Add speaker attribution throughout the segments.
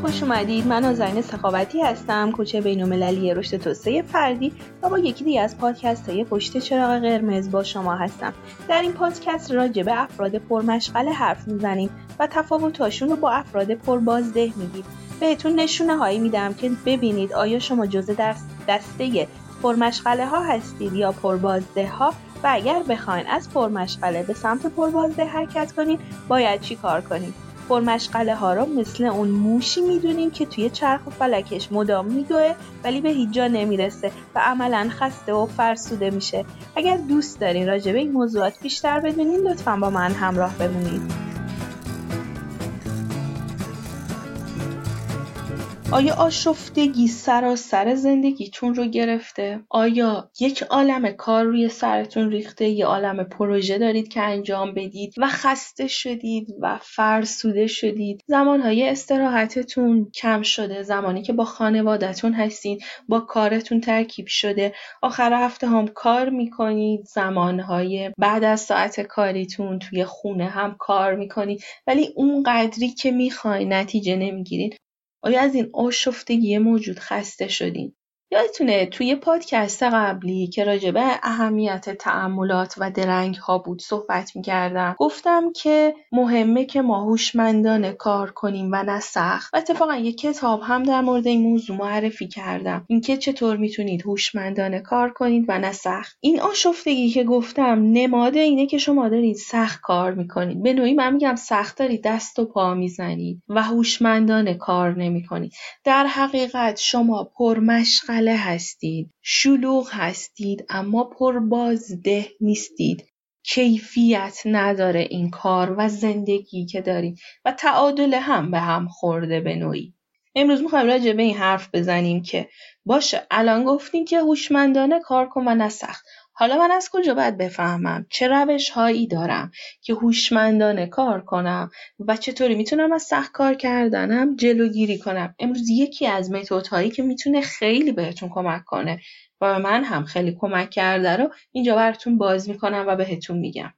Speaker 1: خوش اومدید. من آزرین سخاوتی هستم کوچه بینالمللی رشد توسعه فردی و با یکی دیگه از پادکست های پشت چراغ قرمز با شما هستم. در این پادکست راجع به افراد پرمشغله حرف می‌زنیم و تفاوتاشون رو با افراد پربازده میگیم. بهتون نشونه هایی میدم که ببینید آیا شما جزء دسته پرمشغله ها هستید یا پربازده ها و اگر بخواین از پرمشغله به سمت پربازده حرکت کنید باید چی کار کنید پرمشغله ها رو مثل اون موشی می‌دونیم که توی چرخ و فلکش مدام میدوه ولی به هیچ جا نمی‌رسه و عملا خسته و فرسوده میشه. اگر دوست دارین راجع به این موضوعات بیشتر بدونین لطفا با من همراه بمونید. آیا آشفتگی سراسر زندگیتون رو گرفته؟ آیا یک عالم کار روی سرتون ریخته؟ یه عالم پروژه دارید که انجام بدید و خسته شدید و فرسوده شدید؟ زمانهای استراحتتون کم شده؟ زمانی که با خانوادتون هستید با کارتون ترکیب شده؟ آخر هفته هم کار می‌کنید؟ زمانهای بعد از ساعت کاریتون توی خونه هم کار می‌کنید ولی اون قدری که می‌خوای نتیجه نمی‌گیرید آیا از این آشفتگی موجود خسته شدین؟ یادتونه توی پادکست قبلی که راجع به اهمیت تعملات و درنگ ها بود صحبت می‌کردم گفتم که مهمه که ما هوشمندانه کار کنیم و نه سخت. و اتفاقا یک کتاب هم در مورد این موضوع معرفی کردم. اینکه چطور می‌تونید هوشمندانه کار کنید و نه سخت. این آشفتگی که گفتم نماد اینه که شما دارید سخت کار می‌کنید. به نوعی من میگم سخت دارید دست و پا می‌زنید و هوشمندانه کار نمی‌کنید. در حقیقت شما پرمشق هستید، شلوغ هستید اما پربازده نیستید. کیفیت نداره این کار و زندگی که دارید و تعادل هم به هم خورده به نوعی. امروز می‌خوایم راجع به این حرف بزنیم که باشه الان گفتیم که هوشمندانه کار کن و نه سخت حالا من از کجا باید بفهمم؟ چه روش هایی دارم که هوشمندانه کار کنم و چطوری می‌تونم از سخت کار کردنم جلوگیری کنم؟ امروز یکی از متد هایی که می‌تونه خیلی بهتون کمک کنه و من هم خیلی کمک کرده رو اینجا براتون باز می‌کنم و بهتون میگم.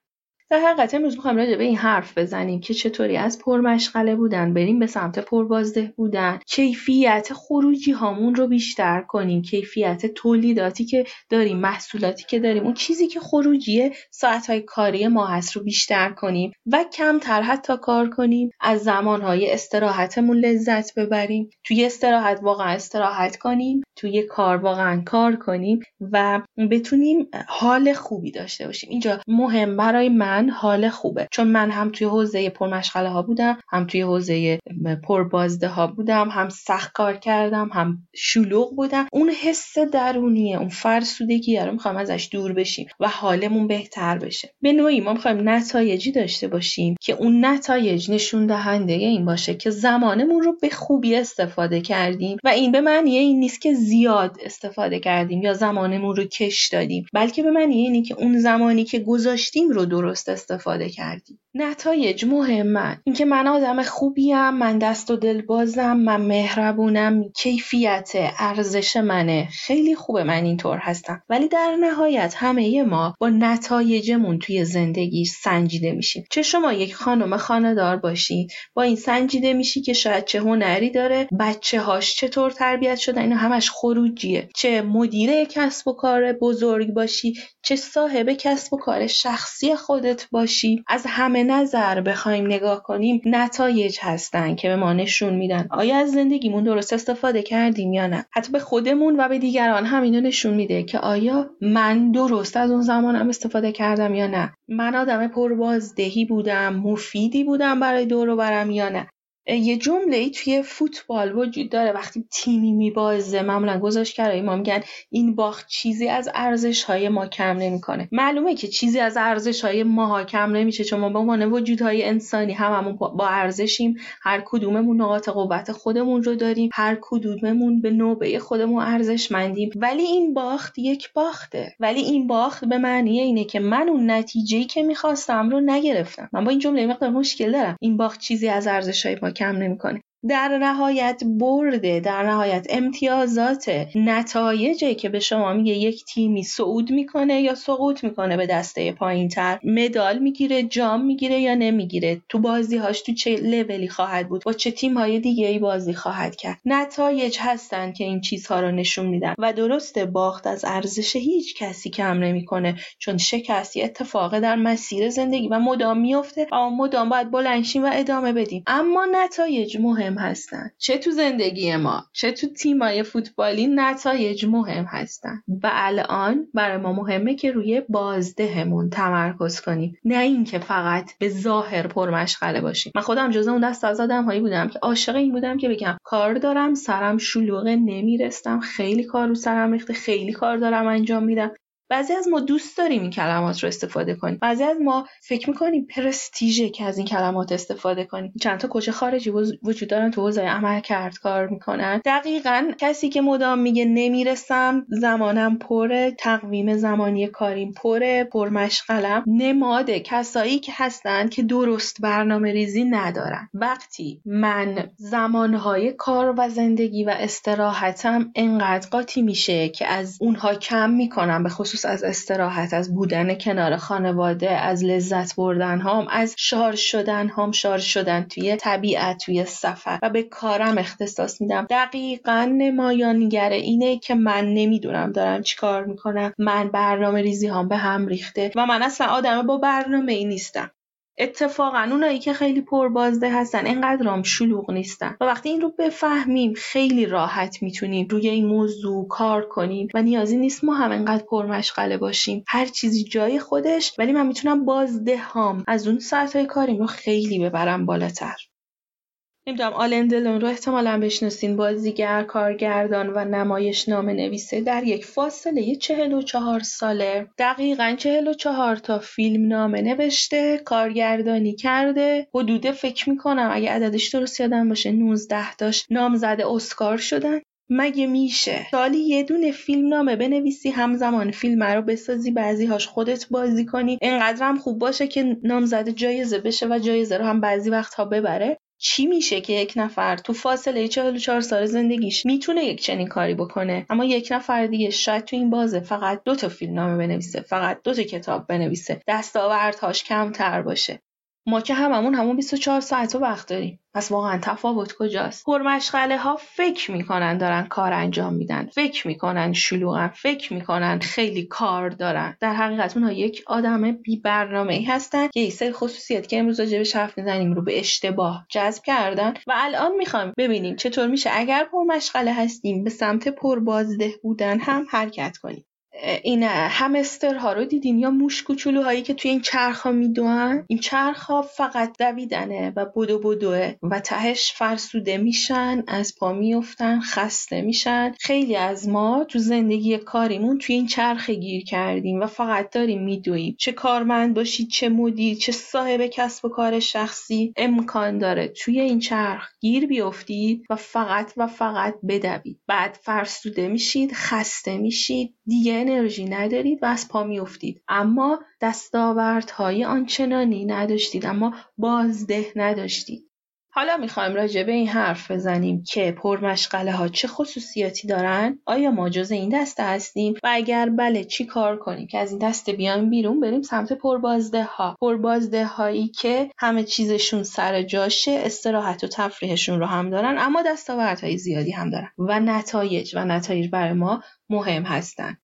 Speaker 1: در حقیقت امروز می‌خوایم راجع به این حرف بزنیم که چطوری از پرمشغله بودن بریم به سمت پربازده بودن. کیفیت خروجی هامون رو بیشتر کنیم. کیفیت تولیداتی که داریم محصولاتی که داریم. اون چیزی که خروجی ساعتهای کاری ما هست رو بیشتر کنیم و کمتر حتی کار کنیم. از زمانهای استراحتمون لذت ببریم. توی استراحت واقعا استراحت کنیم. توی کار واقعا کار کنیم و بتونیم حال خوبی داشته باشیم. اینجا مهم برای من حال خوبه. چون من هم توی حوزه پرمشغله ها بودم هم توی حوزه پربازده ها بودم هم سخت کار کردم هم شلوغ بودم. اون حس درونیه اون فرسودگی رو می‌خوام ازش دور بشیم و حالمون بهتر بشه. به نوعی ما می‌خوایم نتایجی داشته باشیم که اون نتایج نشون دهنده این باشه که زمانمون رو به خوبی استفاده کردیم. و این به معنی این نیست که زیاد استفاده کردیم یا زمانمون رو کش دادیم. بلکه به معنی اینه که اون زمانی که گذاشتیم رو درست استفاده کردی نتایج مهمن اینکه من آدم خوبیم من دست و دل بازم من مهربونم کیفیت ارزش منه. خیلی خوبه من اینطور هستم. ولی در نهایت همه ما با نتایجمون توی زندگی سنجیده میشیم. چه شما یک خانم خاندار باشی با این سنجیده میشی که شاید چه هنری داره بچه هاش چطور تربیت شدن اینا همش خروجیه. چه مدیر کسب و کار بزرگ باشی چه صاحب کسب و کار شخصی خودت باشی. از همه نظر بخوایم نگاه کنیم نتایج هستن که به ما نشون میدن. آیا از زندگیمون درست استفاده کردیم یا نه؟ حتی به خودمون و به دیگران هم اینو نشون میده که آیا من درست از اون زمانم استفاده کردم یا نه. من آدم پربازدهی بودم مفیدی بودم برای دور برم یا نه. یه جمله ای توی فوتبال وجود داره. وقتی تیمی میبازه معمولا گزارشگرای ما میگن این باخت چیزی از ارزش های ما کم نمی‌کنه. معلومه که چیزی از ارزش های ما کم نمیشه. چون ما به عنوان وجودهای انسانی هممون با ارزشیم. هر کدوممون نقاط قوت خودمون رو داریم. هر کدوممون به نوبه خودمون ارزشمندیم. ولی این باخت یک باخته. ولی این باخت به معنی اینه که من اون نتیجه‌ای که می‌خواستم رو نگرفتم. من با این جمله مقدار مشکل دارم. این باخت چیزی از ارزش های ما کم نمی‌کنه. در نهایت برده در نهایت امتیازات نتایجی که به شما میگه یک تیمی صعود می‌کنه یا سقوط می‌کنه به دسته پایین تر مدال می‌گیره جام می‌گیره یا نمی‌گیره. تو بازی هاش تو چه لولی خواهد بود؟ با چه تیم های دیگه ای بازی خواهد کرد؟ نتایج هستن که این چیزها رو نشون میدن و درسته باخت از ارزش هیچ کسی کم نمی‌کنه چون شکستی اتفاق در مسیر زندگی و مدام میفته اما مدام باید بلنشیم و ادامه بدیم. اما نتایج مهم هستن. چه تو زندگی ما چه تو تیمای فوتبالی نتایج مهم هستن. و الان برای ما مهمه که روی بازدهمون تمرکز کنیم. نه اینکه فقط به ظاهر پرمشغله باشیم. من خودم جزو اون دست از آدم هایی بودم که عاشق این بودم که بگم کار دارم سرم شلوغه نمیرستم خیلی کار رو سرم ریخته خیلی کار دارم انجام میدم. بعضی از ما دوست داریم این کلمات رو استفاده کنیم. بعضی از ما فکر می‌کنیم پرستیژه که از این کلمات استفاده کنیم. چند تا کوچه خارجی وجود دارن تو حوزه عمل کرد کار می‌کنن. دقیقا کسی که مدام میگه نمی‌رسم زمانم پره تقویم زمانی کاریم پره پرمشغلم. نماده کسایی که هستن که درست برنامه ریزی ندارن. وقتی من زمانهای کار و زندگی و استراحتم انقدر قاطی میشه که از اونها کم می‌کنم به خصوص از استراحت از بودن کنار خانواده از لذت بردن هام از شار شدن هام شار شدن توی طبیعت توی سفر. و به کارم اختصاص میدم. دقیقا نمایانگر اینه که من نمی‌دونم دارم چیکار می‌کنم. من برنامه ریزی هام به هم ریخته و من اصلا آدم با برنامه ای نیستم. اتفاقا اونایی که خیلی پربازده هستن اینقدرام شلوغ نیستن. و وقتی این رو بفهمیم خیلی راحت می‌تونیم روی این موضوع کار کنیم و نیازی نیست ما هم انقدر پرمشغله باشیم. هر چیزی جای خودش ولی من می‌تونم بازده هام از اون ساعتهای کاریم رو خیلی ببرم بالاتر. نمی‌دونم آلن دلون رو احتمالا بشناسین. بازیگر کارگردان و نمایش نام نویسه در یک فاصله چهل و چهار ساله. دقیقا چهل و چهار تا فیلم نامه نوشته کارگردانی کرده. حدود فکر می‌کنم اگه عددش درست یادم باشه 19 داشت نامزد اسکار شدن. مگه میشه؟ سالی یه دونه فیلم نامه بنویسی همزمان فیلم رو بسازی بعضی هاش خودت بازی کنی. انقدر هم خوب باشه که نامزد جایزه بشه و جایزه رو هم بعضی وقتها ببره. چی میشه که یک نفر تو فاصله 44 سال زندگیش می‌تونه یک چنین کاری بکنه؟ اما یک نفر دیگه شاید تو این بازه فقط دو تا فیلم نامه بنویسه فقط دو تا کتاب بنویسه. دستاوردهاش کمتر باشه. ما که هممون همون 24 ساعت رو وقت داریم. پس واقعا تفاوت کجاست؟ پرمشغله ها فکر می‌کنن دارن کار انجام میدن فکر می‌کنن شلوغن فکر می‌کنن خیلی کار دارن. در حقیقت اونها یک آدم بی برنامه ای هستن که سری خصوصیت که امروز راجع حرف می‌زنیم رو به اشتباه جذب کردن. و الان می‌خوایم ببینیم چطور میشه اگر پرمشغله هستیم به سمت پربازده بودن هم حرکت کنیم. این همسترها رو دیدین یا موش کوچولوهایی که توی این چرخ ها میدوان؟ این چرخ ها فقط دویدنه و بدو بدوه و تهش فرسوده میشن از پا میفتن خسته میشن. خیلی از ما تو زندگی کاریمون توی این چرخ گیر کردیم و فقط داریم میدویم چه کارمند باشید چه مدیر چه صاحب کسب و کار شخصی امکان داره توی این چرخ گیر بیفتید و فقط و فقط بدوید. بعد فرسوده میشید خسته میشید. دیگه انرژی ندارید و از پا میافتید. اما دستاوردهای آنچنانی نداشتید اما بازده نداشتید. حالا می‌خوایم راجع به این حرف بزنیم که پرمشغله ها چه خصوصیاتی دارن؟ آیا ما جز این دسته هستیم؟ و اگر بله چی کار کنیم که از این دسته بیان بیرون بریم سمت پربازده ها پربازده هایی که همه چیزشون سر جاشه استراحت و تفریحشون رو هم دارن اما دستاوردهای زیادی هم دارن. و نتایج و نتایج برای ما مهم هستن.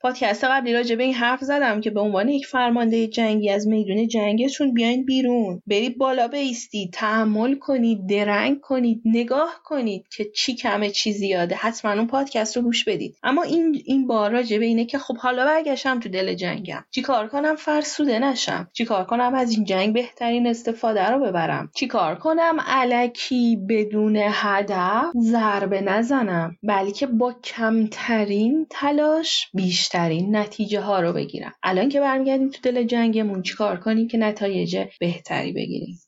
Speaker 1: پادکست قبلی راجع به این حرف زدم که به عنوان یک فرمانده جنگی از میدون جنگتون بیاین بیرون. برید بالا بیستید تحمل کنید درنگ کنید نگاه کنید که چی کمه چی زیاده. حتما اون پادکست رو گوش بدید. اما این این بار راجع به اینه که خب حالا برگشتم تو دل جنگم. چیکار کنم؟ فرسوده نشم. چیکار کنم؟ از این جنگ بهترین استفاده رو ببرم. چیکار کنم؟ علکی بدون هدف ضربه نزنم. بلکه با کمترین تلاش بیشتر بهترین نتیجه ها رو بگیرم. الان که برمیگردیم تو دل جنگمون چیکار کنیم که نتایج بهتری بگیریم؟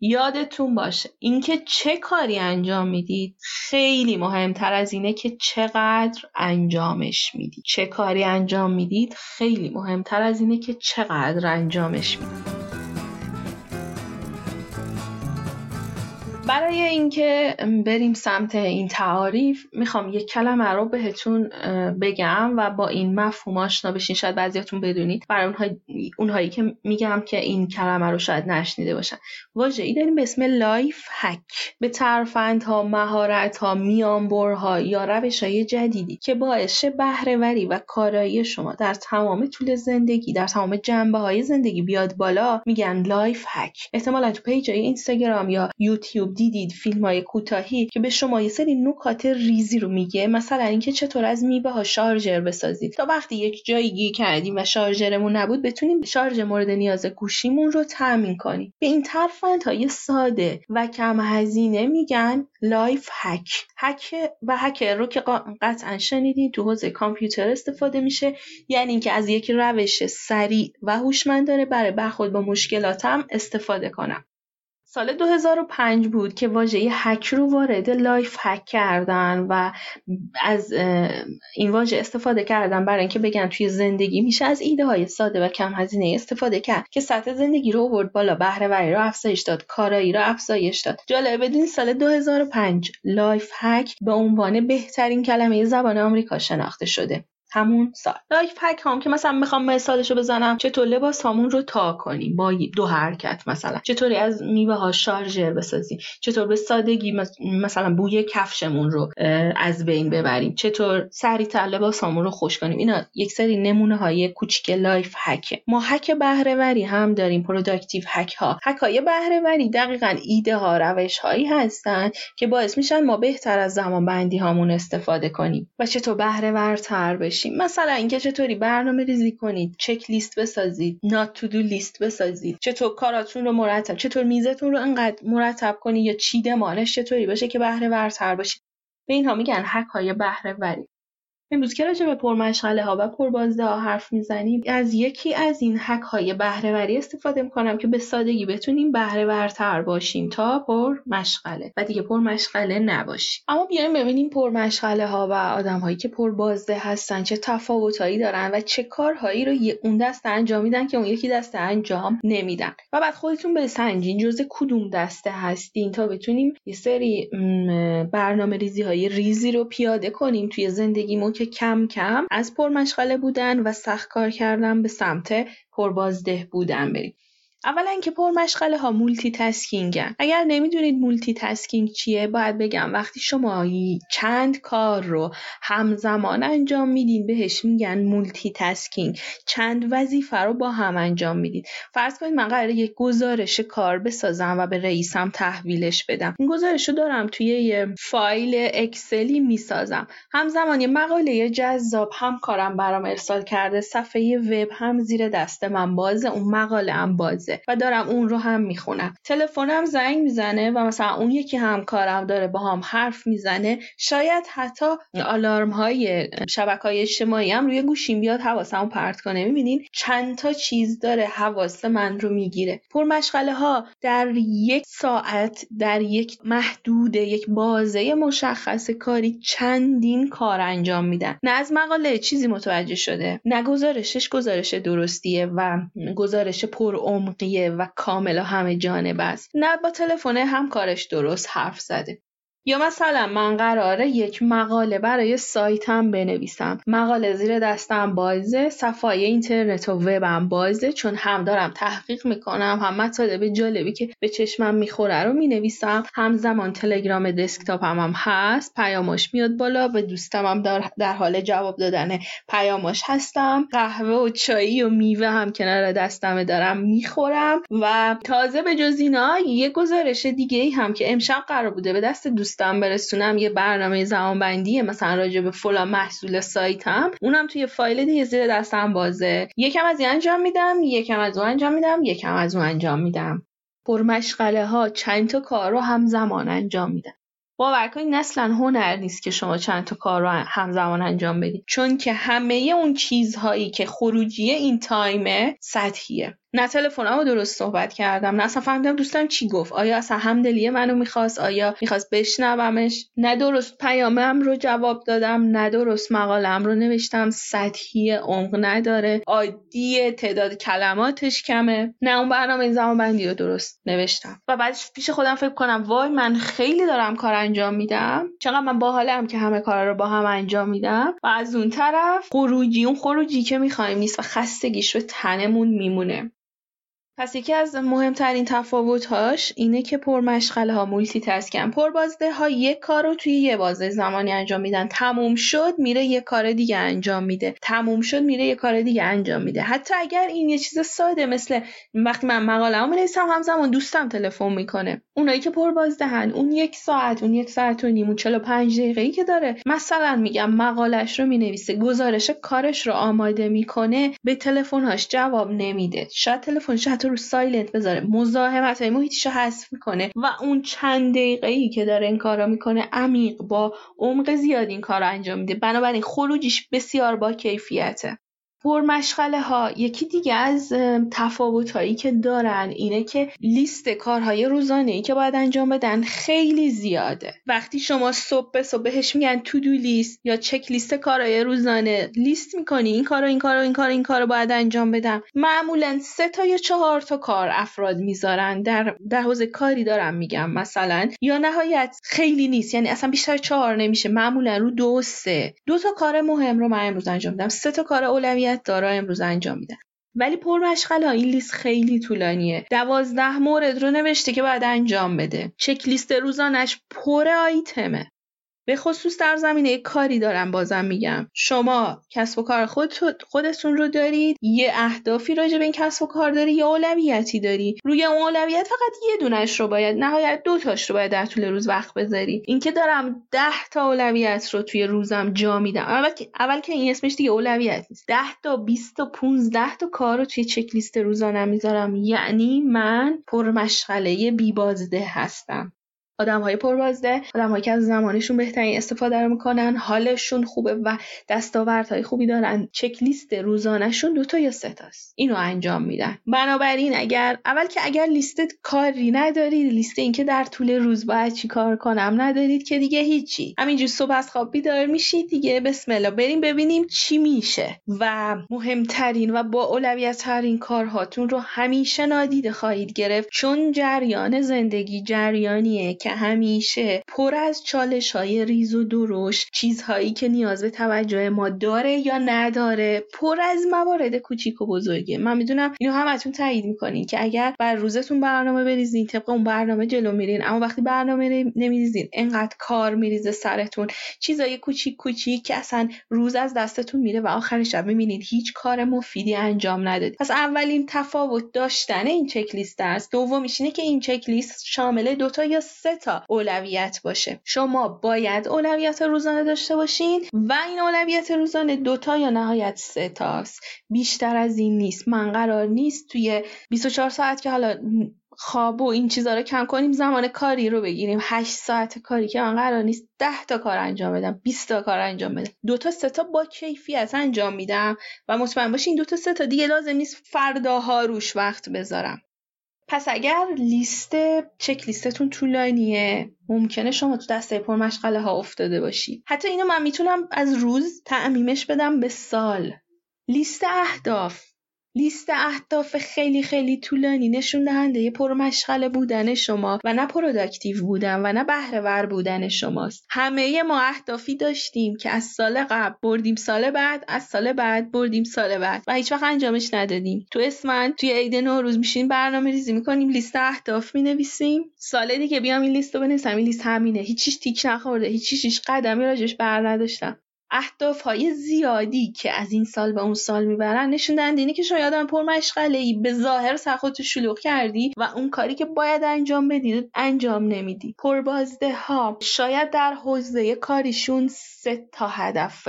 Speaker 1: یادتون باشه اینکه چه کاری انجام می‌دید خیلی مهمتر از اینه که چقدر انجامش می‌دید. چه کاری انجام می‌دید خیلی مهمتر از اینه که چقدر انجامش می‌دید. برای اینکه بریم سمت این تعاریف می‌خوام یک کلمه رو بهتون بگم و با این مفهوم آشنا بشین. شاید بعضیاتون بدونید. برای اونهایی که میگم که این کلمه رو شاید نشنیده باشن. واژه ای داریم به اسم life hack. به ترفندها مهارتها میانبرها یا روش های جدیدی که باعث بهره‌وری و کارایی شما در تمام طول زندگی در تمام جنبه های زندگی بیاد بالا میگن life hack. احتمالا تو پیج اینستاگرام یا یوتیوب دیدید فیلم های کوتاهی که به شما یه سری نکات ریزی رو میگه؟ مثلا اینکه چطور از میوه ها شارژر بسازید. تا وقتی یک جایی گیر کردیم و شارژرمون نبود بتونیم شارژ مورد نیاز گوشیمون رو تامین کنیم. به این ایده های ساده و کم هزینه میگن life hack. هک و هکر رو که قطعا شنیدین تو حوزه کامپیوتر استفاده میشه. یعنی اینکه از یک روش سریع و هوشمندانه برای برخورد با مشکلاتم استفاده کنم. سال 2005 بود که واژه هک رو وارد life hack کردن و از این واژه استفاده کردن برای اینکه بگن توی زندگی میشه از ایده های ساده و کم هزینه استفاده کرد که سطح زندگی رو آورد بالا بهره وری رو افزایش داد کارایی رو افزایش داد. جالبه بدونین سال 2005 life hack به عنوان بهترین کلمه زبان آمریکا شناخته شده. همون سال. life hack هم که مثلا می‌خوام مثالشو بزنم. چطور لباسهامون رو تا کنیم با دو حرکت مثلا. چطوری از میوه ها شارژر بسازیم؟ چطور به سادگی مثلا بوی کفشمون رو از بین ببریم؟ چطور سریعتر لباسهامون رو خشک کنیم؟ اینا یک سری نمونه های کوچیک life hack ه ما هک بهره‌وری هم داریم productive hack ها هک های بهره‌وری دقیقا ایده ها روش هایی هستن که باعث میشن ما بهتر از زمان بندی هامون استفاده کنیم. و چطور بهره بشیم؟ مثلا اینکه چطوری برنامه ریزی کنید چک لیست بسازید نات تو دو لیست بسازید. چطور کاراتون رو مرتب چطور میزتون رو انقدر مرتب کنید یا چیدمانش چطوری باشه که بهره ورتر باشید به اینها میگن حک های بهره وری امروز که راجع به پرمشغله ها و پربازده ها حرف می‌زنیم از یکی از این حک های بهرهوری استفاده می‌کنم که به سادگی بتونیم بهره ورتر باشیم تا پرمشغله. و دیگه پرمشغله نباشیم. اما بیایم ببینیم پرمشغله ها و آدم هایی که پربازده هستن چه تفاوتهایی دارن و چه کارهایی رو اون دسته انجام میدن که اون یکی دسته انجام نمیدن. و بعد خودتون بسنجین جزء کدوم دسته هستین تا بتونیم یه سری برنامه ریزی های ریزی رو پیاده کنیم توی زندگیمون که کم کم از پرمشغله بودن و سخت کار کردن به سمت پربازده بودن بریم. اولا که پرمشغله ها multitasking ن اگر نمی‌دونید multitasking چیه باید بگم وقتی شما چند کار رو همزمان انجام میدین بهش میگن multitasking چند وظیفه رو با هم انجام می‌دید فرض کنید من قراره یک گزارش کار بسازم و به رئیسم تحویلش بدم. این گزارش رو دارم توی یه فایل اکسلی می‌سازم. همزمان یه مقاله جذاب همکارم برام ارسال کرده صفحه وب هم زیر دست من بازه اون مقاله هم بازه. و دارم اون رو هم می‌خونم. تلفنم زنگ می‌زنه و مثلا اون یکی همکارم داره با هم حرف می‌زنه شاید حتی آلارم های شبکه های اجتماعی هم روی گوشیم بیاد حواسمو پرت کنه. می‌بینین؟ چند تا چیز داره حواس من رو می‌گیره. پرمشغله ها در یک ساعت در یک محدود یک بازه مشخص کاری چندین کار انجام میدن. نه از مقاله چیزی متوجه شده نه گزارشش گزارش درستیه و گزارش پر و کاملا همه جانب است. نه با تلفن همکارش درست حرف زده. یا مثلا من قراره یک مقاله برای سایتم بنویسم. مقاله زیر دستم بازه صفحه اینترنت و وبم بازه چون هم دارم تحقیق می‌کنم هم مطالب جالبی که به چشمم می‌خوره رو می‌نویسم. همزمان تلگرام دسکتاپم هم هست. پیامش میاد بالا به دوستم هم در, در حال جواب دادن پیامش هستم. قهوه و چایی و میوه هم کنار دستم دارم می‌خورم. و تازه به جز اینا یه گزارش دیگه ای هم که امشب قرار بوده به دست دوست دوستم برسونم یه برنامه زمانبندی مثلا راجع به فلان محصول سایتم. اونم توی فایل دیگه زیر دستم بازه. یکم از این انجام میدم یکم از اون انجام میدم یکم از اون انجام میدم. پرمشغله ها چند تا کار رو همزمان انجام میدم. باور کنید اصلا هنر نیست که شما چند تا کار رو همزمان انجام بدید. چون که همه اون چیزهایی که خروجی این تایمه سطحیه. نه تلفنمو درست صحبت کردم نه اصلا فهمیدم دوستم چی گفت. آیا اصلا همدلی منو می‌خواست؟ آیا می‌خواست بشنومش؟ نه درست پیامم رو جواب دادم نه درست مقالم رو نوشتم. سطحی عمق نداره. عادی تعداد کلماتش کمه. نه اون برنامه زمان بندی رو درست نوشتم. و بعدش پیش خودم فکر کنم وای من خیلی دارم کار انجام میدم. چقدر من باحالم که همه کار رو با هم انجام میدم. و از اون طرف خروجی اون خروجی که می‌خوایم نیست و خستگیش رو تنمون میمونه. پس یکی از مهمترین تفاوت‌هاش اینه که پرمشغله ها مولتی تسکن پربازده ها یک کار رو توی یه بازه زمانی انجام میدن. تموم شد میره یه کار دیگه انجام میده. تموم شد میره یه کار دیگه انجام میده. حتی اگر این یه چیز ساده مثل وقتی من مقاله هم نویسم همزمان دوستم تلفن می‌کنه. اونایی که هن اون یک ساعت اون یک ساعت و نیم اون 45 دقیقه ای که داره مثلا میگم مقالش رو می‌نویسه گزارش کارش رو آماده می‌کنه به تلفن‌هاش جواب نمیده. شاید تلفنش رو silent بذاره. مزاحمت های محیطیش رو حذف می‌کنه و اون چند دقیقه ای که داره این کارا می‌کنه عمیق با عمق زیاد این کار رو انجام میده. بنابراین خروجیش بسیار با کیفیته. پرمشغله ها یکی دیگه از تفاوت هایی که دارن اینه که لیست کارهای روزانه ای که باید انجام بدن خیلی زیاده. وقتی شما صبح به صبح بهش میگن to-do list یا چک لیست کارهای روزانه لیست می‌کنی این کارو این کارو این کار این کارو باید انجام بدم. معمولا سه تا یا چهار تا کار افراد می‌ذارن. در در حوزه کاری دارم میگم مثلا. یا نهایت خیلی نیست. یعنی اصلا بیشتر چهار نمیشه. معمولا رو دو سه. دو تا کار مهم رو من امروز انجام میدم. سه تا کار اولویت دارا امروز انجام میدن. ولی پرمشغله این لیست خیلی طولانیه. دوازده مورد رو نوشته که باید انجام بده. چک لیست روزانش پر آیتمه. به خصوص در زمینه کاری دارم بازم میگم. شما کسب و کار خود خودتون رو دارید یه اهدافی راجع به این کسب و کار داری یه اولویتی داری. روی اون اولویت فقط یه دونش رو باید نهایت دو تاش رو باید در طول روز وقت بذاری. اینکه دارم ده تا اولویت رو توی روزم جا میدم. اول که اول که این اسمش دیگه اولویت نیست. ده تا 20 تا 15 تا کار رو توی چک لیست روزانه می‌ذارم. یعنی من پرمشغله بیبازده هستم. آدم های پربازده آدم که از زمانشون بهترین استفاده رو می‌کنن حالشون خوبه و دستاوردهای خوبی دارن. چک لیست روزانهشون دوتا یا سه تاست. اینو انجام میدن. بنابراین اگر اول که اگر لیست کاری ندارید لیست اینکه در طول روز باید چی کار کنم ندارید که دیگه هیچی. همینجور صبح از خواب بیدار میشید دیگه بسم الله بریم ببینیم چی میشه. و مهمترین و با اولویت ترین کارهاتون رو همیشه نادیده خواهید گرفت. چون جریان زندگی جریانیه که همیشه پر از چالش های ریز و درشت چیزهایی که نیاز به توجه ما داره یا نداره پر از موارد کوچیک و بزرگه. من می‌دونم اینو همتون تایید می‌کنین که اگر بر روزتون برنامه بریزین طبق اون برنامه جلو میرین اما وقتی برنامه نمیریزین انقدر کار میریزه سرتون چیزای کوچیک کوچیک که اصلا روز از دستتون میره و آخر شب می‌بینید هیچ کار مفیدی انجام ندادید پس اولین تفاوت داشتن این چک لیست است. دومیش اینه که این چک لیست شامل دوتا یا سه تا اولویت باشه. شما باید اولویت روزانه داشته باشین و این اولویت روزانه دوتا یا نهایت سه تاست. بیشتر از این نیست. من قرار نیست توی 24 ساعت که حالا خواب و این چیزها رو کم کنیم زمان کاری رو بگیریم. 8 ساعت کاری که من قرار نیست 10 تا کار انجام بدم 20 تا کار انجام بدم. دو تا سه تا با کیفیت انجام میدم و مطمئن باشین دو تا سه تا دیگه لازم نیست فرداها روش وقت بذارم. پس اگر لیست چک لیستتون طولانیه ممکنه شما تو دسته پرمشغله ها افتاده باشید حتی اینو من می‌تونم از روز تعمیمش بدم به سال. لیست اهداف. لیست اهداف خیلی خیلی طولانی نشون دهنده پرمشغله بودن شما و نه productive بودن و نه بهره ور بودن شماست. همه ما اهدافی داشتیم که از سال قبل بردیم سال بعد از سال بعد بردیم سال بعد و هیچ وقت انجامش ندادیم. تو اسمن توی عید نوروز میشین برنامه ریزی می‌کنیم لیست اهداف می‌نویسیم. سال دیگه بیام این لیست رو بنویسم این لیست همینه. هیچیش تیک نخورده هیچیش هیچ قدمی راجبش بر نداشتم. های زیادی که از این سال به اون سال می‌برن نشون دهنده اینه که شاید آدم پر مشغله ای به ظاهر سر خودتو شلوغ کردی و اون کاری که باید انجام بدی انجام نمیدی. پربازده ها شاید در حوزه کاریشون سه تا هدف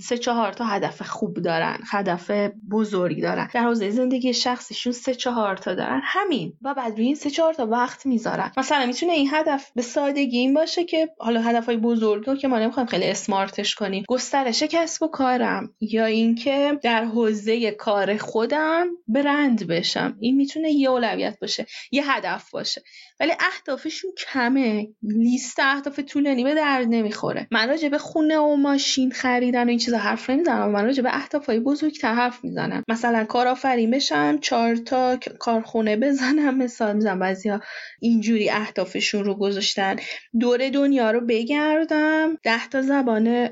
Speaker 1: سه چهار تا هدف خوب دارن هدف بزرگ دارن. در حوزه زندگی شخصیشون سه چهار تا دارن. همین. و بعد روی این سه چهار تا وقت می‌ذارن. مثلا می‌تونه این هدف به سادگی این باشه که حالا هدف های بزرگ رو که ما نمی‌خوایم خیلی اسمارتش کنیم گسترش کسب و کارم یا اینکه در حوزه کار خودم برند بشم. این می‌تونه یه اولویت باشه یه هدف باشه. ولی اهدافشون کمه. لیست اهداف طولانی به درد نمی‌خوره. من راجع به خونه و ماشین خریدن و این چیزا حرف نمی‌زنم. من راجع به اهدافهای بزرگتر حرف می‌زنم. مثلا کارآفرین بشم چهار تا کارخونه بزنم مثال می‌زنم. بعضیا اینجوری اهدافشون رو گذاشتن. دور دنیا رو بگردم ده تا زبان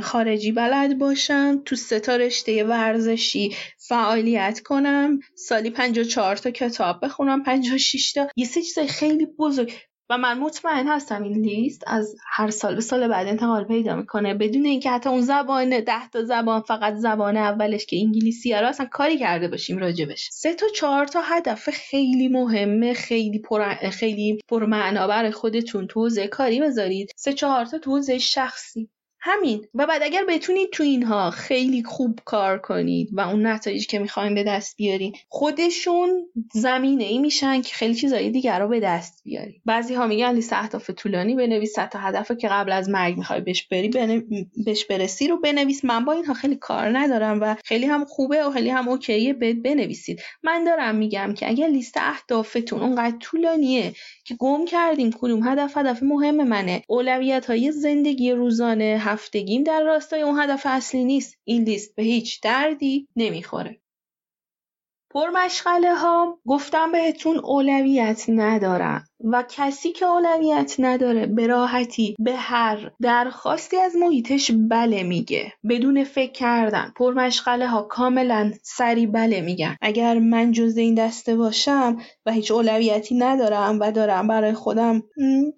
Speaker 1: خارجی بلد باشم تو سه تا رشته ورزشی فعالیت کنم سالی 54 تا کتاب بخونم 56 تا. یه سه چیز خیلی بزرگ. و من مطمئن هستم این لیست از هر سال به سال بعد انتقال پیدا می‌کنه. بدون اینکه حتی اون زبان ده تا زبان فقط زبان اولش که انگلیسی رو اصلا کاری کرده باشیم راجبش سه تا چهار تا هدف خیلی مهمه خیلی پر خیلی پرمعنا برای خودتون تو کاری بذارید. سه چهار تا تو شخصی. همین. و بعد اگر بتونید تو اینها خیلی خوب کار کنید و اون نتایجی که می‌خوایم به دست بیارین خودشون زمینه ای میشن که خیلی چیزایی دیگر رو به دست بیارید بعضی ها میگن لیست اهداف طولانی بنویس تا هدف که قبل از مرگ می‌خوای بهش بری بهش برسی رو بنویس. من با اینها خیلی کار ندارم و خیلی هم خوبه و خیلی هم اوکیه بنویسید. من دارم میگم که اگر لیست اهدافتون اونقدر طولانیه که گم کردیم کدوم هدف هدف مهم منه اولویت های زندگی روزانه هفتگیم در راستای اون هدف اصلی نیست. این لیست به هیچ دردی نمی‌خوره. پرمشغله ها گفتم بهتون اولویت ندارن و کسی که اولویت نداره به راحتی به هر درخواستی از محیطش بله میگه. بدون فکر کردن. پرمشغله ها. کاملا سری بله میگن. اگر من جز این دسته باشم و هیچ اولویتی ندارم و دارم برای خودم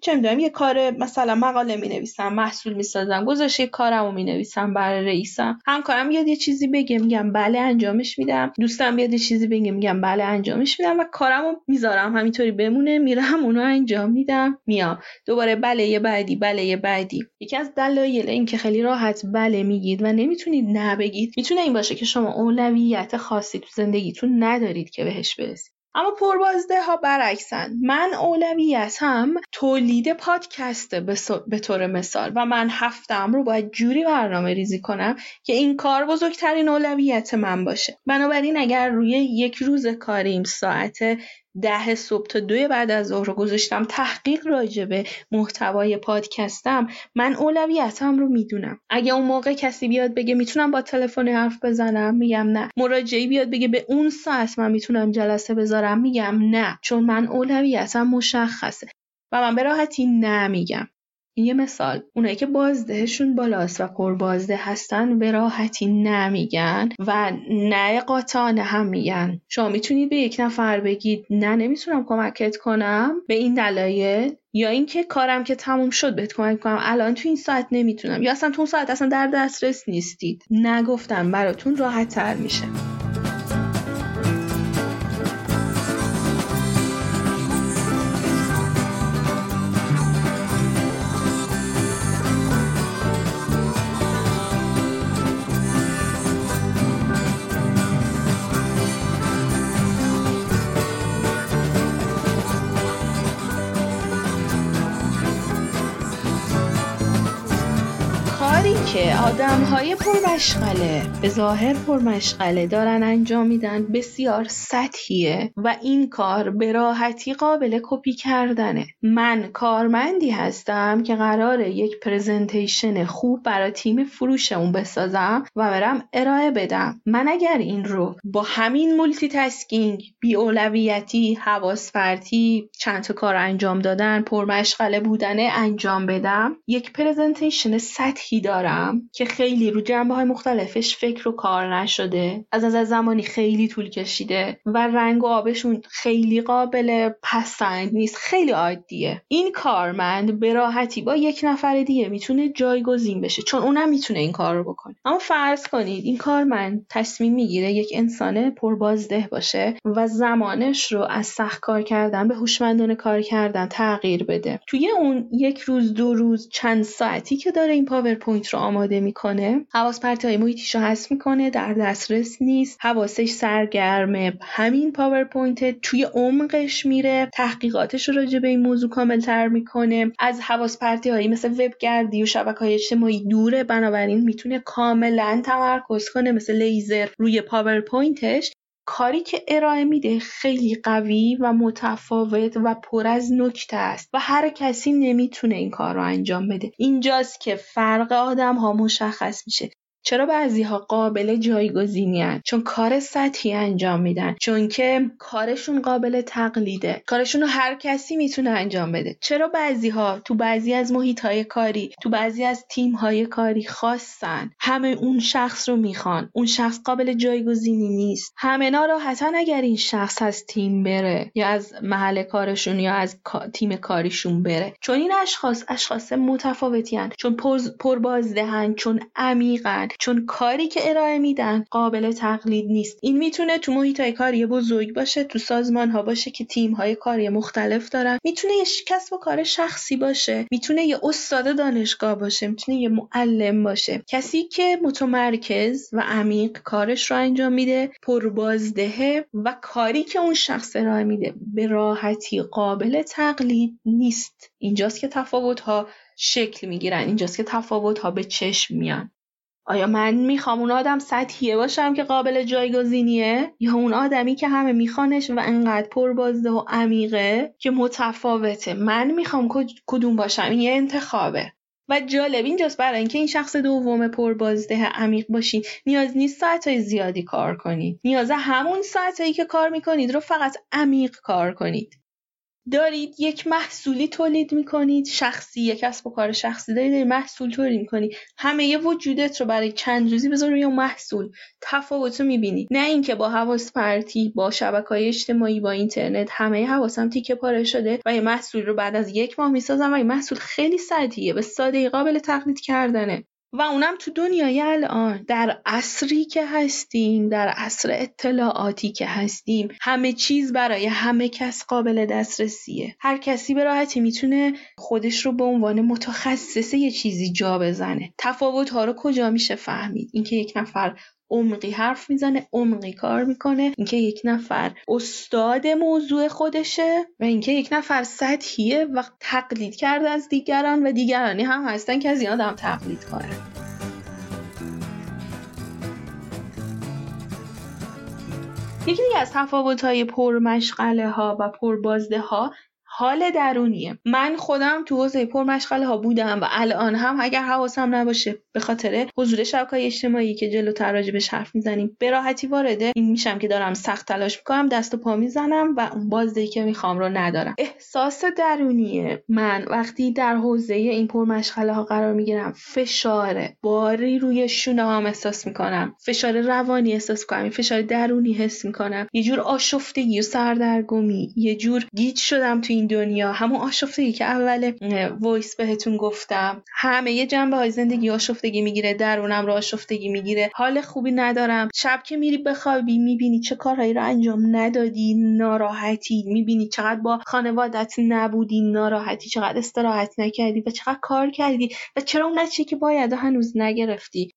Speaker 1: چه می‌دونم یه کار مثلا مقاله می نویسم محصول می سازم گذاشته کارمو می نویسم برای رئیسم. همکارم بیاد یه چیزی بگه میگم بله انجامش میدم. دوستم بیاد یه چیزی بگه میگم بله انجامش میدم و کارمو می‌ذارم. همینطوری بمونه میرم اونو انجام میدم میام. دوباره بله یه بعدی بله یه بعدی. یکی از دلایل اینکه خیلی راحت بله میگید و نمی‌تونید نه بگید می‌تونه این باشه که شما اولویت خاصی تو زندگیتون ندارید که بهش برسید. اما پربازده ها برعکسن. من اولویتم تولید پادکسته به طور مثال و من هفتم رو باید جوری برنامه ریزی کنم که این کار بزرگترین اولویت من باشه. بنابراین اگر روی یک روز کاریم ساعت ده صبح تا دو بعد از ظهر رو گذاشتم تحقیق راجبه محتوای پادکستم. من اولویتم رو می‌دونم. اگه اون موقع کسی بیاد بگه می‌تونم با تلفن حرف بزنم؟ میگم نه. مراجعی بیاد بگه به اون ساعت من می‌تونم جلسه بذارم؟ میگم نه. چون من اولویتم مشخصه. و من به راحتی نمیگم. یه مثال اونایی که بازدهشون بالاست و پربازده هستن به راحتی نمیگن و نه قاطعانه هم میگن. شما می‌تونید به یک نفر بگید نه نمی‌تونم کمکت کنم به این دلایل یا اینکه کارم که تموم شد بهت کمک کنم الان تو این ساعت نمی‌تونم. یا اصلا تو اون ساعت اصلا در دسترس نیستید. نگفتم براتون راحت تر میشه. آدم های پرمشغله. به ظاهر پرمشغله. دارن انجام میدن. بسیار سطحیه. و این کار به راحتی قابل کپی کردنه. من کارمندی هستم که قراره یک presentation خوب برای تیم فروشمون بسازم و برم ارائه بدم. من اگر این رو با همین multitasking بی اولویتی حواس پرتی چند تا کار انجام دادن پرمشغله بودنه انجام بدم یک presentation سطحی دارم. که خیلی رو جنبه های مختلفش فکر و کار نشده. از از زمانی خیلی طول کشیده و رنگ و آبشون خیلی قابل پسند نیست خیلی عادیه. این کارمند به راحتی با یک نفر دیگه می‌تونه جایگزین بشه چون اونم می‌تونه این کار رو بکنه. اما فرض کنید این کارمند تصمیم می‌گیره یک انسان پربازده باشه و زمانش رو از سخت کار کردن به هوشمندانه کار کردن تغییر بده. توی اون یک روز دو روز چند ساعتی که داره این پاورپوینت رو آماده می‌کنه. حواس پرتی های محیطیشو حس می‌کنه در دسترس نیست. حواسش سرگرمه. همین پاورپوینت توی عمقش میره. تحقیقاتش رو راجع به این موضوع کامل تر می‌کنه. از حواس پرتی هایی مثل وبگردی و شبکه های اجتماعی دوره بنابراین می‌تونه کاملا تمرکز کنه مثل لیزر روی پاورپوینتش. کاری که ارائه میده خیلی قوی و متفاوت و پر از نکته است و هر کسی نمی‌تونه این کار رو انجام بده. اینجاست که فرق آدم ها مشخص میشه. چرا ها قابل جایگزینی چون کار سطحی انجام میدن. چون که کارشون قابل تقلیده. کارشون رو هر کسی می‌تونه انجام بده. چرا ها تو بعضی از محیط های کاری تو بعضی از تیم های کاری خواستن؟ همه اون شخص رو می‌خوان. اون شخص قابل جایگزینی نیست. همه ناراحتن اگر این شخص از تیم بره یا از محل کارشون یا از تیم کاریشون بره. چون این اشخاص اشخاص متفاوتی هن. چون پربازدهن چون عمیقن چون کاری که ارائه میدن قابل تقلید نیست. این می‌تونه تو محیط های کاری بزرگ باشه تو سازمان ها باشه که تیم های کاری مختلف دارن. می‌تونه یه کسب و کار شخصی باشه. می‌تونه یه استاد دانشگاه باشه. می‌تونه یه معلم باشه. کسی که متمرکز و عمیق کارش رو انجام میده پربازدهه و کاری که اون شخص ارائه میده به راحتی قابل تقلید نیست. اینجاست که تفاوت ها شکل می‌گیرن. اینجاست که تفاوت ها به چشم میان. آیا من می‌خوام اون آدم سطحیه باشم که قابل جایگزینیه؟ یا اون آدمی که همه میخوانش و انقدر پربازده و عمیقه که متفاوته؟ من می‌خوام کدوم باشم؟ این یه انتخابه. و جالب اینجاست برای اینکه این شخص دوم پربازده عمیق باشین. نیاز نیست ساعتهای زیادی کار کنید نیاز همون ساعتهایی که کار می‌کنید رو فقط عمیق کار کنید. دارید یک محصولی تولید می‌کنید شخصی یک کسب و کار شخصی دارید, دارید محصول تولید می‌کنید. همه یه وجودت رو برای چند روزی بذار روی محصول. تفاوت رو می‌بینید نه اینکه با حواس پرتی با شبکه های اجتماعی با اینترنت همه حواسم تیکه پاره شده و یه محصول رو بعد از یک ماه می‌سازم و این محصول خیلی سریعه به ساده قابل تقلید کردنه. و اونم تو دنیای الان. در عصری که هستیم در عصر اطلاعاتی که هستیم همه چیز برای همه کس قابل دسترسیه. هر کسی به راحتی می‌تونه خودش رو به عنوان متخصص یه چیزی جا بزنه. تفاوت ها رو کجا میشه فهمید؟ اینکه یک نفر عمقی حرف می‌زنه عمقی کار می‌کنه. اینکه یک نفر استاد موضوع خودشه و اینکه یک نفر سطحیه و تقلید کرده از دیگران و دیگرانی هم هستن که از این آدم تقلید کنه یکی دیگه از تفاوت های پرمشغله ها و پربازده ها حال درونیه. من خودم تو حوزه پرمشغله ها بودم و الان هم اگر حواسم نباشه به خاطر حضور شبکه اجتماعی که جلوتر راجبش حرف می‌زنیم به راحتی وارده این میشم که دارم سخت تلاش می‌کنم دست و پا می‌زنم و اون بازدهی که می‌خوام رو ندارم. احساس درونیه. من وقتی در حوزه این پرمشغله ها قرار می‌گیرم فشار باری روی شونه هم احساس می‌کنم. فشار روانی احساس می‌کنم فشار درونی حس می‌کنم. یه جور آشفتگی و سردرگمی یه جور گیج شدم تو این دنیا. همون آشفتگی که اول وایس بهتون گفتم. همه یه جنبه های زندگی آشفتگی می‌گیره درونم رو آشفتگی می‌گیره. حال خوبی ندارم. شب که میری بخوابی می‌بینی چه کارهایی رو انجام ندادی ناراحتی. می‌بینی چقدر با خانوادت نبودی ناراحتی. چقدر استراحت نکردی و چقدر کار کردی و چرا اون نتیجه که باید هنوز نگرفتی.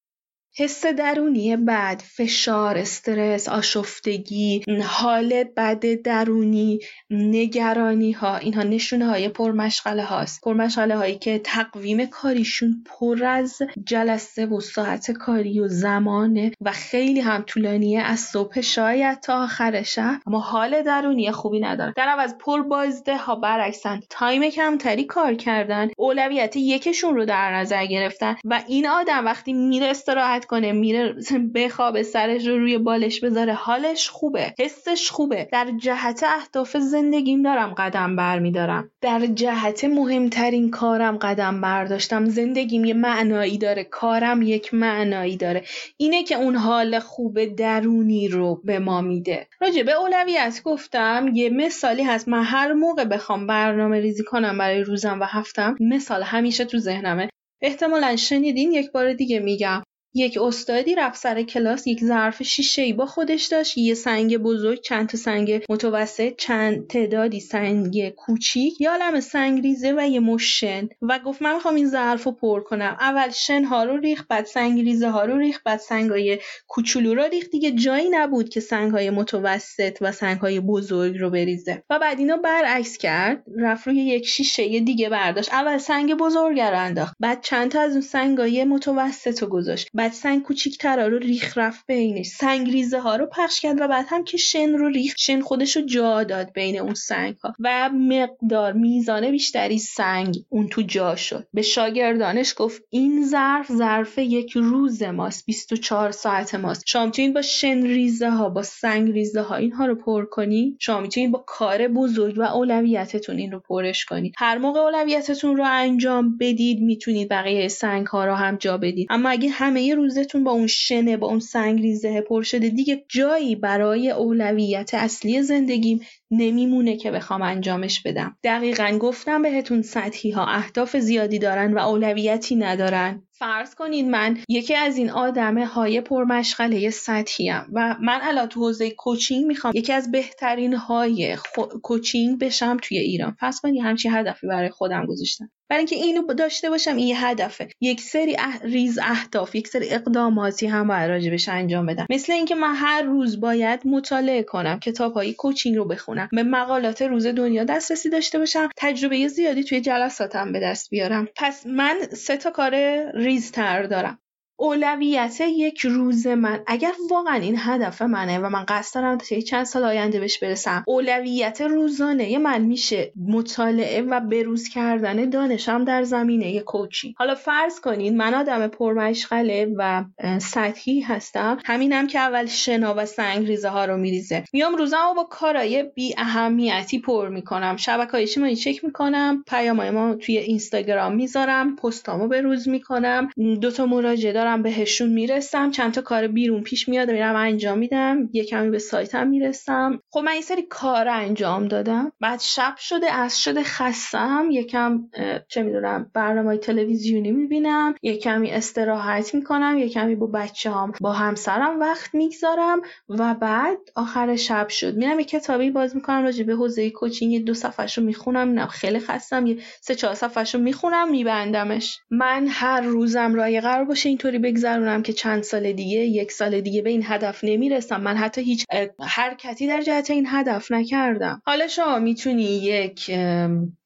Speaker 1: حس درونی بد، فشار، استرس، آشفتگی، حال بد درونی، نگرانی ها اینها نشونه های پرمشغله هاست پرمشغله هایی که تقویم کاریشون پر از جلسه و ساعت کاری و زمانه و خیلی هم طولانیه از صبح شاید تا آخر شب اما حال درونی خوبی ندارن. در عوض پر بازده ها برعکسن. تایم کمتری کار کردن اولویت یکشون رو در نظر گرفتن و این آدم وقتی میره استراحت کنه میره بخوابه سرش رو روی بالش بذاره حالش خوبه حسش خوبه. در جهت اهداف زندگیم دارم قدم برمیدارم در جهت مهمترین کارم قدم برداشتم. زندگیم یه معنایی داره کارم یک معنایی داره. اینه که اون حال خوب درونی رو به ما میده. راجع به اولویت گفتم یه مثالی هست. من هر موقع بخوام برنامه ریزی کنم برای روزم و هفتم مثال همیشه تو ذهنمه. احتمالا شنیدین یک بار دیگه میگم. یک استادی رفت سر کلاس یک ظرف شیشه ای با خودش داشت یه سنگ بزرگ چند تا سنگ متوسط چند تعدادی سنگ کوچیک یه عالم سنگ ریزه و یه مشن و گفت من می‌خوام این ظرف رو پر کنم. اول شن ها رو ریخ بعد سنگ ریزه ها رو ریخ بعد سنگ های کوچولو رو ریخ دیگه جایی نبود که سنگ های متوسط و سنگ های بزرگ رو بریزه. و بعد اینو برعکس کرد رفت روی یک شیشه دیگه برداشت. اول سنگ بزرگ رو انداخت بعد چند تا از اون سنگ های متوسط رو گذاشت. سنگ کوچیک‌ترا رو ریخ رفت بینش. سنگ ریزه ها رو پخش کرد و بعد هم که شن رو ریخ شن خودش رو جا داد بین اون سنگ ها و مقدار میزان بیشتری سنگ اون تو جا شد. به شاگردانش گفت این ظرف ظرف یک روز ماست 24 ساعت ماست. شما می‌تونید با شن ریزه ها با سنگ ریزه ها اینها رو پر کنید. شما می‌تونید با کار بزرگ و اولویتتون این رو پرش کنید. هر موقع اولویتتون رو انجام بدید می‌تونید بقیه سنگ ها رو هم جا بدید. اما اگه همه روزتون با اون شنه با اون سنگ ریزه پر شده. دیگه جایی برای اولویت اصلی زندگیم نمیمونه که بخوام انجامش بدم. دقیقا گفتم بهتون سطحی ها اهداف زیادی دارن و اولویتی ندارن. فرض کنید من یکی از این آدم های پرمشغله سطحی هم و من الان تو حوزه کوچینگ می‌خوام یکی از بهترین های خو... کوچینگ بشم توی ایران. فرض کنید همچین هدفی برای خودم گذاشتم. برای اینکه اینو داشته باشم این یه هدفه. یک سری ریز اهداف یک سری اقداماتی هم باید راجبش انجام بدم. مثل اینکه من هر روز باید مطالعه کنم کتاب های کوچینگ رو بخونم. به مقالات روز دنیا دسترسی داشته باشم. تجربه زیادی توی جلساتم به دست بیارم. پس من سه تا کار ریزتر دارم. اولویت یک روز من. اگر واقعا این هدف منه و من قصد دارم تا چند سال آینده بهش برسم اولویت روزانه من میشه مطالعه و بروز کردن دانشم در زمینه کوچی حالا فرض کنید من آدم پرمشغله و سطحی هستم. همینم که اول شنا و سنگ ریزه ها رو میریزه. میام روزم با کارای بی اهمیتی پر می‌کنم. شبکه اجتماعی چک می‌کنم پیامای ما توی اینستاگرام می‌ذارم پستامو بروز می‌کنم دو تا مراجعه دارم بهشون می‌رسم چند تا کار بیرون پیش میاد میرم انجام میدم یه کمی به سایتم می‌رسم. خب من یه سری کار انجام دادم. بعد شب شده از شده خستم. یکم چه می‌دونم برنامه تلویزیونی می‌بینم. یه کمی استراحت می‌کنم. یه کمی با بچه هم با همسرم وقت می‌گذارم. و بعد آخر شب شد. میرم یه کتابی باز می‌کنم راجع به حوزه کوچینگ. دو صفحه رو می‌خونم خیلی خستم. یه سه چهار صفحه رو می‌خونم میبندمش. من هر روزم رای قرار باشه. اینطوری بگذرونم که چند سال دیگه یک سال دیگه به این هدف نمی‌رسم. من حتی هیچ حرکتی در جهت این هدف نکردم. حالا شما می‌تونی یک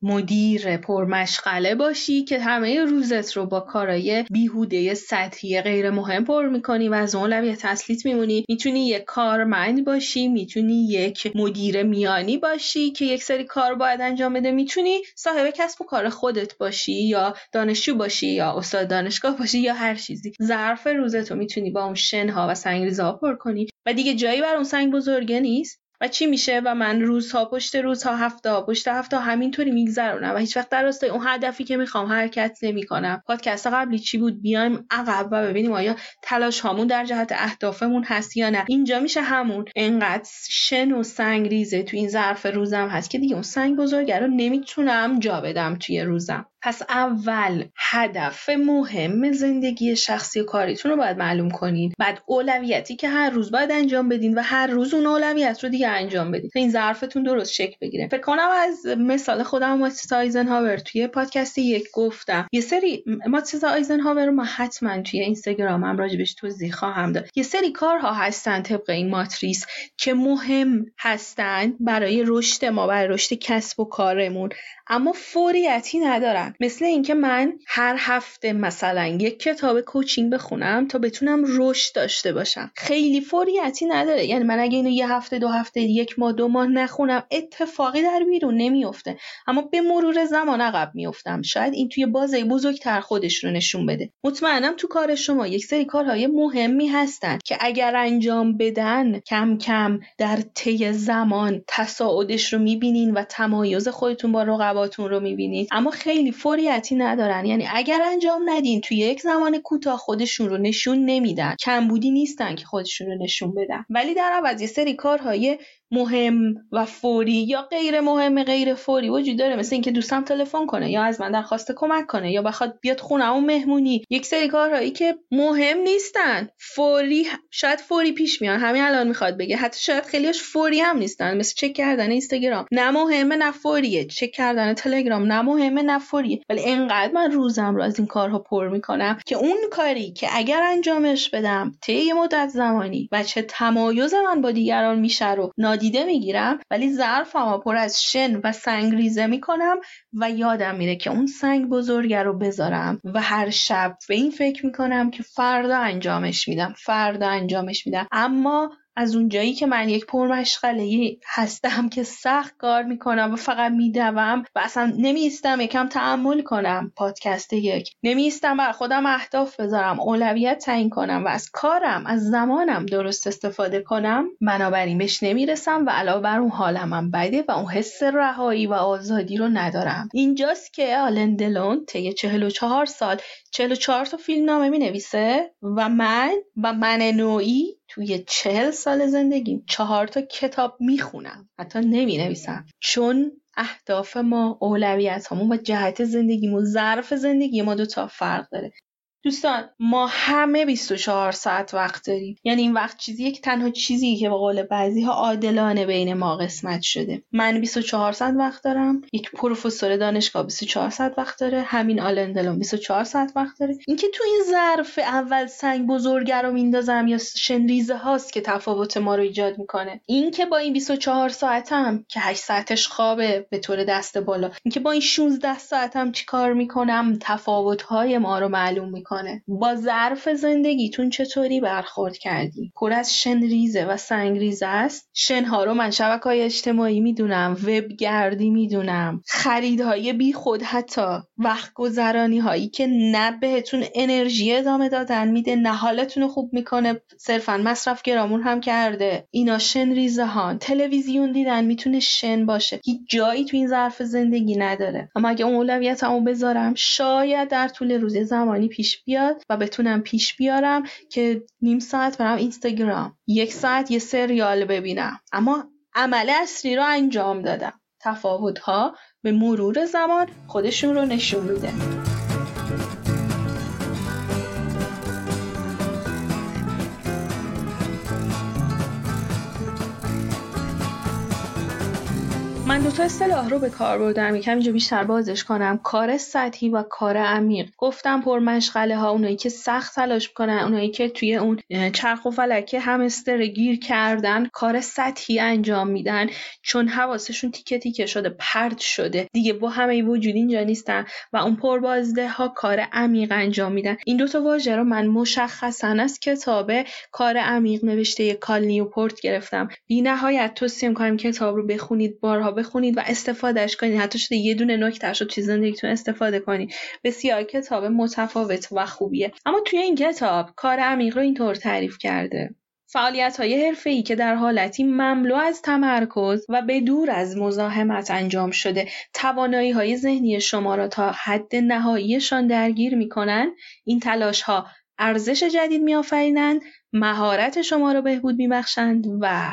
Speaker 1: مدیر پرمشغله باشی که همه روزت رو با کارای بیهوده سطحی غیر مهم پر می‌کنی و از اولویت تسلیت میمونی. می‌تونی یک کارمند باشی می‌تونی یک مدیر میانی باشی که یک سری کار باید انجام بده. می‌تونی صاحب کسب و کار خودت باشی یا دانشجو باشی یا استاد دانشگاه باشی یا هر چیزی. ظرف روزتو می‌تونی با اون شنها و سنگریزها پر کنی و دیگه جایی بر اون سنگ بزرگه نیست. و چی میشه؟ و من روزها پشت روزها هفته پشت هفته همینطوری میگذرونم و هیچ وقت در راستای اون هدفی که می‌خوام حرکت نمی‌کنم. پادکست قبلی چی بود؟ بیایم عقب و ببینیم آیا تلاش هامون در جهت اهدافمون هست یا نه. اینجا میشه همون انقدر شن و سنگ ریزه تو این ظرف روزم هست که دیگه اون سنگ بزرگه رو نمی‌تونم جا بدم توی روزم. پس اول هدف مهم زندگی شخصی و کاریتون رو باید معلوم کنید بعد اولویتی که هر روز باید انجام بدین و هر روز اون اولویت رو دیگه انجام بدین. این ظرفتون درست شکل بگیره. فکر کنم از مثال خودم ماتیتا آیزنهاور توی پادکست یک گفتم. یه سری ماتیتا آیزنهاور رو ما حتما توی اینستاگرام هم راجبش توضیح خواهم داد. یه سری کارها هستن طبق این ماتریس که مهم هستند برای رشد ما برای رشد کسب و کارمون. اما فوریتی ندارن. مثل اینکه من هر هفته مثلا یک کتاب coaching بخونم تا بتونم رشد داشته باشم. خیلی فوریتی نداره. یعنی من اگه اینو یه هفته دو هفته یک ماه دو ماه نخونم اتفاقی در بیرون نمیفته اما به مرور زمان عقب میفتم شاید این توی بازه بزرگتر خودش رو نشون بده. مطمئنم تو کار شما یک سری کارهای مهمی هستن که اگر انجام بدن کم کم در طی زمان تصاعدش رو می‌بینین و تمایز خودتون با رقبا رو می‌بینید اما خیلی فوریتی ندارن. یعنی اگر انجام ندین توی یک زمان کوتاه خودشون رو نشون نمیدن. کمبودی نیستن که خودشون رو نشون بدن. ولی در عوض یه سری کارهای مهم و فوری یا غیر مهم غیر فوری. وجود داره. مثل اینکه دوستم تلفن کنه یا از من درخواست کمک کنه یا بخواد بیاد خونه. اون مهمونی. یک سری کارهایی که مهم نیستن. فوری شاید فوری پیش میان. همین الان می‌خواد بگه. حتی شاید خیلیش فوری هم نیستن. مثل چک کردن اینستاگرام. نه مهمه نه فوریه. چک کردن تلگرام. نه مهمه نه فوریه. ولی انقدر من روزم رو از این کارها پر می‌کنم که اون کاری که اگر انجامش بدم طی مدت زمانی و چه تمایز من با دیگران میشه رو نادیده می‌گیرم ولی ظرفم پر از شن و سنگ ریزه می‌کنم و یادم میره که اون سنگ بزرگه رو بذارم و هر شب به این فکر می‌کنم که فردا انجامش میدم فردا انجامش میدم. اما از اونجایی که من یک پرمشغله هستم که سخت کار می‌کنم و فقط میدوم و اصلا نمیستم یکم تعمل کنم پادکست یک. نمیستم بر خودم اهداف بذارم اولویت تعیین کنم و از کارم از زمانم درست استفاده کنم بنابراین بهش نمی‌رسم و علاوه بر اون حالم هم بده و اون حس رهایی و آزادی رو ندارم. اینجاست که آلن دلون طی 44 سال 44 تا فیلم نامه می نویسه و من و من نوعی توی چهل سال زندگیم چهار تا کتاب می‌خونم حتی نمی نویسم چون اهداف ما اولویت همون و جهت زندگیمون ظرف زندگی ما دوتا فرق داره. دوستان ما همه 24 ساعت وقت داریم. یعنی این وقت چیزی یک تنها چیزی که به قول بعضی ها عادلانه بین ما قسمت شده. من 24 ساعت وقت دارم یک پروفسور دانشگاه 24 ساعت وقت داره همین آلندلون 24 ساعت وقت داره. اینکه تو این ظرف اول سنگ بزرگه رو میندازم یا شنریزه هاست که تفاوت ما رو ایجاد می‌کنه. اینکه با این 24 ساعتم که 8 ساعتش خوابه به طور دست بالا اینکه با این 16 ساعتم چیکار می‌کنم تفاوت های ما رو معلوم می‌کنه. با ظرف زندگیتون چطوری برخورد کردی؟ پر از شنریزه و سنگریزه است؟ شنها رو من شبکه های اجتماعی می‌دونم وبگردی می‌دونم خریدهای بی خود حتی وقت گذرانی هایی که نه بهتون انرژی ادامه دادن میده نه حالتون خوب می‌کنه. صرفا مصرف گرامون هم کرده. اینا شنریزه ها تلویزیون دیدن می‌تونه شن باشه. هیچ جایی تو این ظرف زندگی نداره. اما اگه اون اولویتمو بذارم شاید در طول روز زمانی پیش بیاد و بتونم پیش بیارم که نیم ساعت برم اینستاگرام. یک ساعت یه سریال ببینم. اما عمل اصلی رو انجام دادم. تفاوت ها به مرور زمان خودشون رو نشون میده. من دو تا اصطلاح رو به کار بردم. یکم اینجا بیشتر بازش کنم. کار سطحی و کار عمیق. گفتم پر مشغله ها اونایی که سخت تلاش کنن اونایی که توی اون چرخ و فلکه همستر گیر کردن کار سطحی انجام میدن. چون حواسشون تیکه تیکه شده پرد شده. دیگه با همه وجود اینجا نیستن و اون پر بازده ها کار عمیق انجام میدن. این دو تا واژه رو من مشخصا از کتاب کار عمیق نوشته کال نیوپورت گرفتم. بی نهایت توصیه می‌کنم کتاب رو بخونید. بارها بخونید و استفادهش کنید. حتی شده یه دونه نکته رو توی زندگیتون استفاده کنید. بسیار کتاب متفاوت و خوبیه. اما توی این کتاب کار عمیق رو اینطور تعریف کرده. فعالیت های ای که در حالتی مملو از تمرکز و به دور از مزاحمت انجام شده. توانایی های ذهنی شما را تا حد نهاییشان درگیر می کنند این تلاش ها ارزش جدید می مهارت شما را بهبود می بخشند و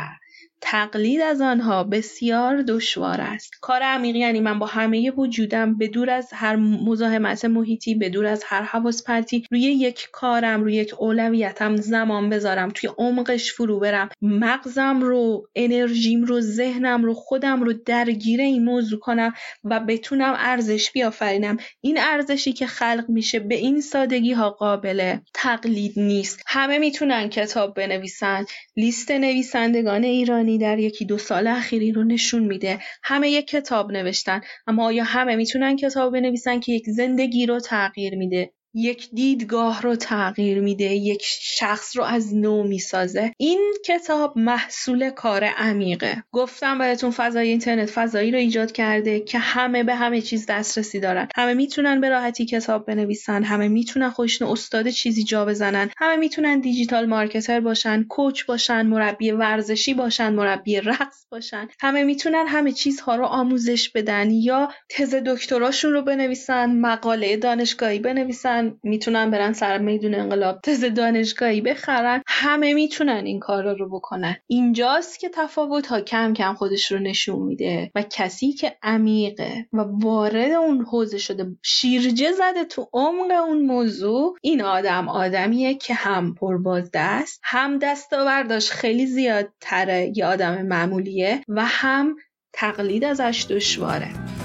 Speaker 1: تقلید از آنها بسیار دشوار است. کار عمیق یعنی من با همه وجودم به دور از هر مزاحمت محیطی به دور از هر حواس پرتی روی یک کارم روی یک اولویتم زمان بذارم توی عمقش فرو برم. مغزم رو انرژیم رو ذهنم رو خودم رو درگیر این موضوع کنم و بتونم ارزش بیافرینم. این ارزشی که خلق میشه به این سادگی ها قابل تقلید نیست. همه می‌تونن کتاب بنویسن. لیست نویسندگان ایرانی در یکی دو سال اخیری رو نشون میده. همه یک کتاب نوشتن اما آیا همه می‌تونن کتاب بنویسن که یک زندگی رو تغییر میده؟ یک دیدگاه رو تغییر میده یک شخص رو از نو می‌سازه. این کتاب محصول کار عمیقه. گفتم بهتون فضای اینترنت فضایی رو ایجاد کرده که همه به همه چیز دسترسی دارن. همه می‌تونن به راحتی کتاب بنویسن همه می‌تونن خودشون استاد چیزی جا بزنن همه می‌تونن دیجیتال مارکتر باشن کوچ باشن مربی ورزشی باشن مربی رقص باشن. همه می‌تونن همه چیزها رو آموزش بدن یا تز دکتراشون رو بنویسن مقاله دانشگاهی بنویسن می‌تونن برن سر میدون انقلاب تز دانشگاهی بخرن. همه می‌تونن این کار رو بکنن. اینجاست که تفاوت ها کم کم خودش رو نشون میده و کسی که عمیقه و وارد اون حوزه شده شیرجه زده تو عمق اون موضوع این آدم آدمیه که هم پربازده است هم دستاورداش خیلی زیاد تره یه آدم معمولیه و هم تقلید ازش دشواره.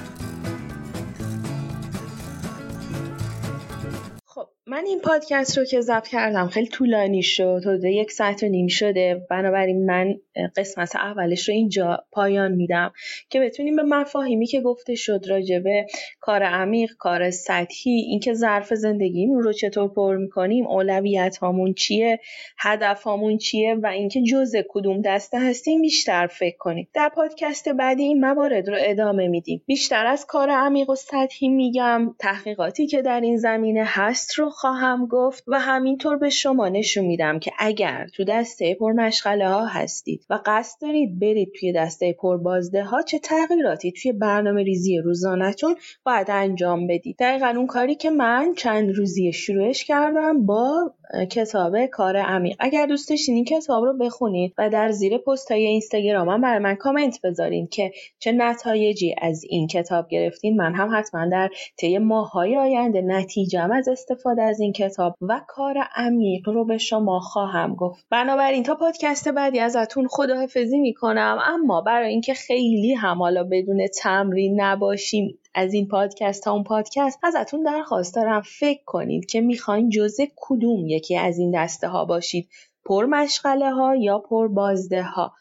Speaker 1: من این پادکست رو که ضبط کردم خیلی طولانی شد حدود یک ساعت و نیم شده. بنابراین من قسمت اولش رو اینجا پایان میدم که بتونیم به مفاهیمی که گفته شد راجبه کار عمیق کار سطحی اینکه ظرف زندگیمون رو چطور پر می‌کنیم اولویت هامون چیه هدف هامون چیه و اینکه جزء کدوم دسته هستیم بیشتر فکر کنیم. در پادکست بعدی این موارد رو ادامه میدیم. بیشتر از کار عمیق و سطحی میگم. تحقیقاتی که در این زمینه هست رو خواهم گفت و همینطور به شما نشون میدم که اگر تو دسته پرمشغله ها هستید و قصد دارید برید توی دسته پربازده ها چه تغییراتی توی برنامه ریزی روزانهتون باید انجام بدید؟ دقیقا اون کاری که من چند روزی شروعش کردم با کتاب کار عمیق. اگر دوست داشتین این کتاب رو بخونید و در زیر پست های اینستاگرام برای من کامنت بذارین که چه نتایجی از این کتاب گرفتین من هم حتما در طی ماهای آینده نتیجم از استفاده از این کتاب و کار عمیق رو به شما خواهم گفت. بنابراین تا پادکست بعدی ازتون خداحافظی می‌کنم اما برای اینکه خیلی هم حالا بدون تمرین نباشیم از این پادکست تا اون پادکست ازتون درخواست دارم فکر کنید که می‌خواین جزء کدوم یکی از این دسته ها باشید. پر مشغله ها یا پر بازده ها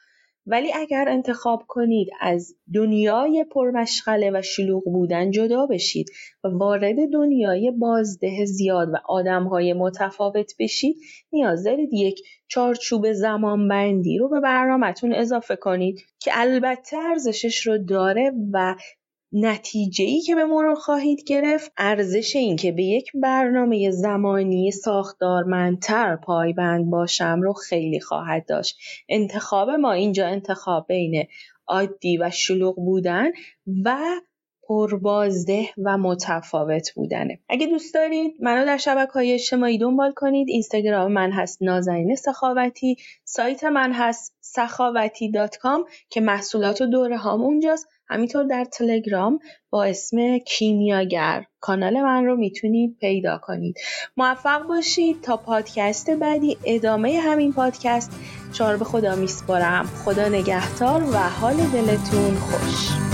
Speaker 1: ولی اگر انتخاب کنید از دنیای پرمشغله و شلوغ بودن جدا بشید و وارد دنیای بازده زیاد و آدمهای متفاوت بشید نیاز دارید یک چارچوب زمان بندی رو به برنامهتون اضافه کنید که البته ارزشش رو داره و نتیجه ای که به مرور خواهید گرفت ارزش این که به یک برنامه زمانی ساختارمندتر پایبند باشم رو خیلی خواهد داشت. انتخاب ما اینجا انتخاب بین عادی و شلوغ بودن و پربازده و متفاوت بودنه. اگه دوست دارید منو در شبکه های اجتماعی دنبال کنید اینستاگرام من هست نازنین سخاوتی سایت من هست سخاوتی دات کام که محصولات و دوره هام اونجاست. همینطور در تلگرام با اسم کیمیاگر کانال من رو می‌تونید پیدا کنید. موفق باشید تا پادکست بعدی ادامه همین پادکست. شما به خدا میسپارم. خدا نگهدار و حال دلتون خوش.